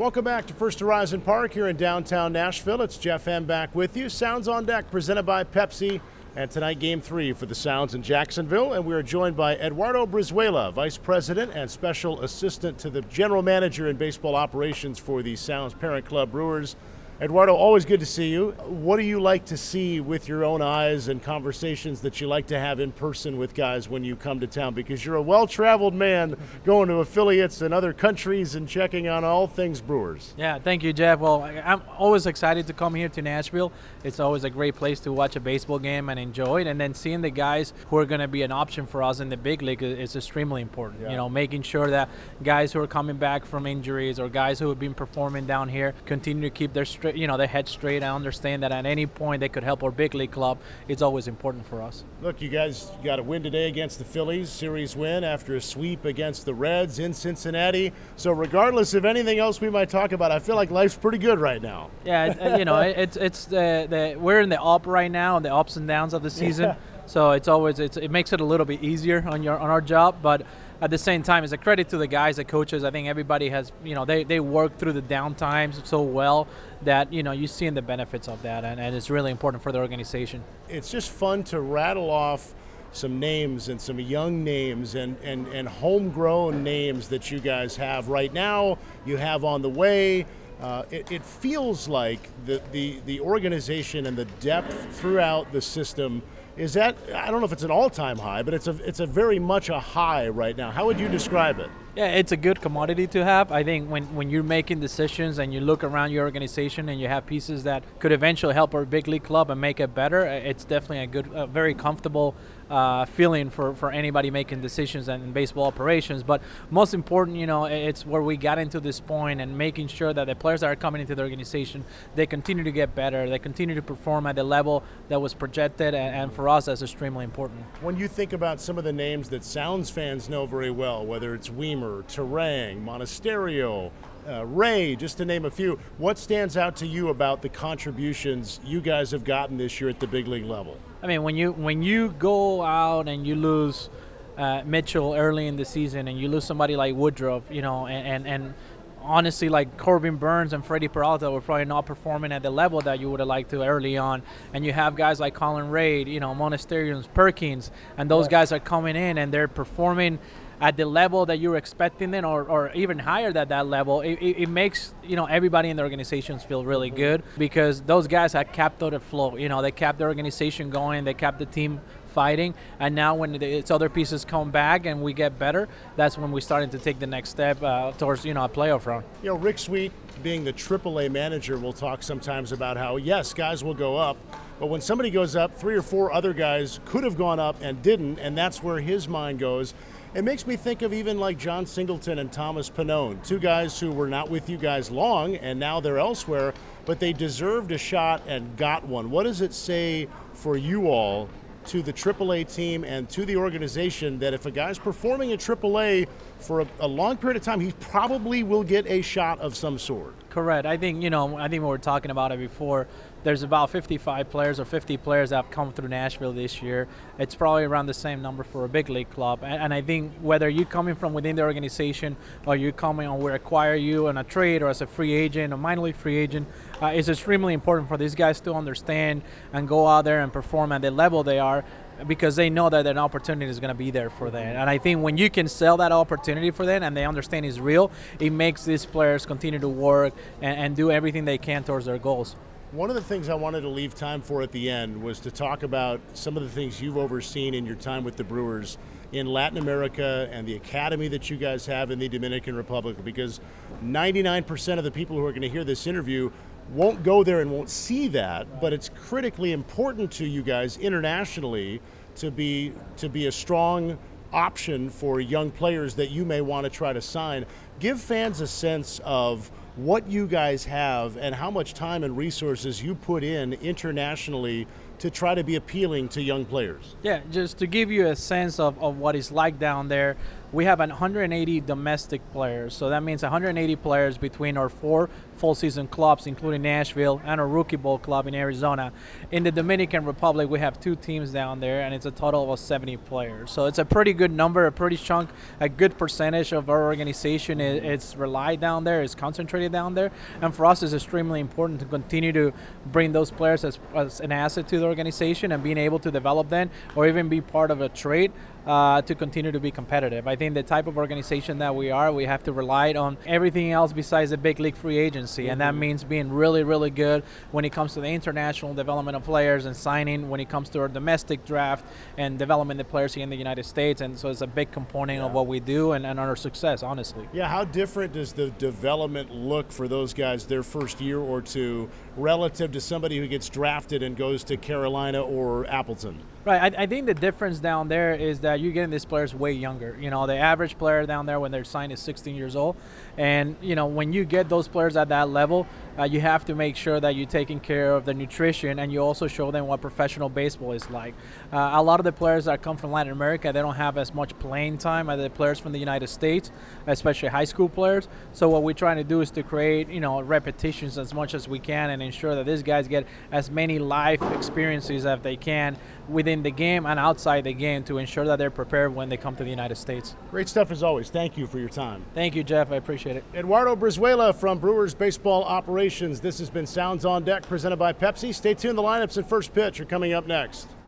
Welcome back to First Horizon Park here in downtown Nashville. It's Jeff Hem back with you. Sounds on Deck, presented by Pepsi. And tonight, game three for the Sounds in Jacksonville. And we are joined by Eduardo Brizuela, Vice President and Special Assistant to the General Manager in Baseball Operations for the Sounds Parent Club Brewers. Eduardo, always good to see you. What do you like to see with your own eyes and conversations that you like to have in person with guys when you come to town? Because you're a well traveled man going to affiliates in other countries and checking on all things Brewers. Yeah, thank you, Jeff. Well, I'm always excited to come here to Nashville. It's always a great place to watch a baseball game and enjoy it. And then seeing the guys who are going to be an option for us in the big league is extremely important. Yeah. You know, making sure that guys who are coming back from injuries or guys who have been performing down here continue to keep their straight you know, their head straight. I understand that at any point they could help our big league club. It's always important for us. Look, you guys got a win today against the Phillies, series win after a sweep against the Reds in Cincinnati. So, regardless of anything else we might talk about, I feel like life's pretty good right now. Yeah, you know, it's it's the, the we're in the up right now, the ups and downs of the season. Yeah. So it's always it's, it makes it a little bit easier on your on our job, but at the same time, it's a credit to the guys, the coaches. I think everybody has, you know, they, they work through the down times so well that, you know, you're seeing the benefits of that, and, and it's really important for the organization. It's just fun to rattle off some names and some young names and, and, and homegrown names that you guys have right now, you have on the way. Uh, it, it, feels like the, the, the organization and the depth throughout the system – is that I don't know if it's an all-time high, but it's a it's a very much a high right now. How would you describe it? Yeah, it's a good commodity to have. I think when, when you're making decisions and you look around your organization and you have pieces that could eventually help our big league club and make it better, it's definitely a good, a very comfortable uh, feeling for, for anybody making decisions in baseball operations. But most important, you know, it's where we got into this point and making sure that the players that are coming into the organization, they continue to get better, they continue to perform at the level that was projected, and, and for us, that's extremely important. When you think about some of the names that Sounds fans know very well, whether it's Wiemer, Turang, Monasterio, uh, Rea, just to name a few. What stands out to you about the contributions you guys have gotten this year at the big league level? I mean, when you when you go out and you lose uh, Mitchell early in the season, and you lose somebody like Woodruff, you know, and, and, and honestly, like Corbin Burnes and Freddy Peralta were probably not performing at the level that you would have liked to early on. And you have guys like Colin Rea, you know, Monasterios, Perkins, and those guys are coming in and they're performing at the level that you're expecting them or, or even higher than that level, it, it, it, makes you know everybody in the organizations feel really mm-hmm. good because those guys have kept the flow. You know, they kept the organization going, they kept the team fighting, and now when the, its other pieces come back and we get better, that's when we're starting to take the next step uh, towards you know a playoff run. You know, Rick Sweet, being the AAA manager, will talk sometimes about how yes, guys will go up. But when somebody goes up, three or four other guys could have gone up and didn't, and that's where his mind goes. It makes me think of even like Jon Singleton and Thomas Pannone, two guys who were not with you guys long and now they're elsewhere, but they deserved a shot and got one. What does it say for you all to the AAA team and to the organization that if a guy's performing at AAA for a, a, long period of time, he probably will get a shot of some sort. Correct. I think, you know, I think we were talking about it before there's about 55 players or 50 players that have come through Nashville this year. It's probably around the same number for a big league club. And, and I think whether you're coming from within the organization or you're coming on we acquire you on a trade or as a free agent, a minor league free agent, uh, it's extremely important for these guys to understand and go out there and perform at the level they are because they know that an opportunity is going to be there for them. And I think when you can sell that opportunity for them and they understand it's real, it makes these players continue to work and, and do everything they can towards their goals. One of the things I wanted to leave time for at the end was to talk about some of the things you've overseen in your time with the Brewers in Latin America and the academy that you guys have in the Dominican Republic because 99% of the people who are going to hear this interview won't go there and won't see that, but it's critically important to you guys internationally to be to be a strong option for young players that you may want to try to sign. Give fans a sense of what you guys have and how much time and resources you put in internationally to try to be appealing to young players. Yeah, just to give you a sense of, of what it's like down there, we have 180 domestic players. So that means 180 players between our four full season clubs, including Nashville and our rookie ball club in Arizona. In the Dominican Republic, we have two teams down there, and it's a total of 70 players. So it's a pretty good number, a pretty chunk, a good percentage of our organization it's relied down there, is concentrated down there. And for us, it's extremely important to continue to bring those players as, as an asset to the organization and being able to develop them or even be part of a trade uh, to continue to be competitive. I think the type of organization that we are, we have to rely on everything else besides the big league free agency, mm-hmm. and that mm-hmm. means being really, really good when it comes to the international development of players and signing, when it comes to our domestic draft and development of players here in the United States. And so it's a big component yeah. of what we do and, and our success, honestly. Yeah, how different does the development look for those guys their first year or two relative to somebody who gets drafted and goes to Carolina or Appleton? Right. I, I, think the difference down there is that you're getting these players way younger. You know, the average player down there when they're signed is 16 years old, and you know when you get those players at that level, uh, you have to make sure that you're taking care of the nutrition and you also show them what professional baseball is like. Uh, a lot of the players that come from Latin America, they don't have as much playing time as the players from the United States, especially high school players. So what we're trying to do is to create, you know, repetitions as much as we can and ensure that these guys get as many life experiences as they can within the game and outside the game to ensure that they're prepared when they come to the United States. Great stuff as always. Thank you for your time. Thank you, Jeff. I appreciate it. Eduardo Brizuela from Brewers Baseball Operations. This has been Sounds on Deck presented by Pepsi. Stay tuned. The lineups and first pitch are coming up next.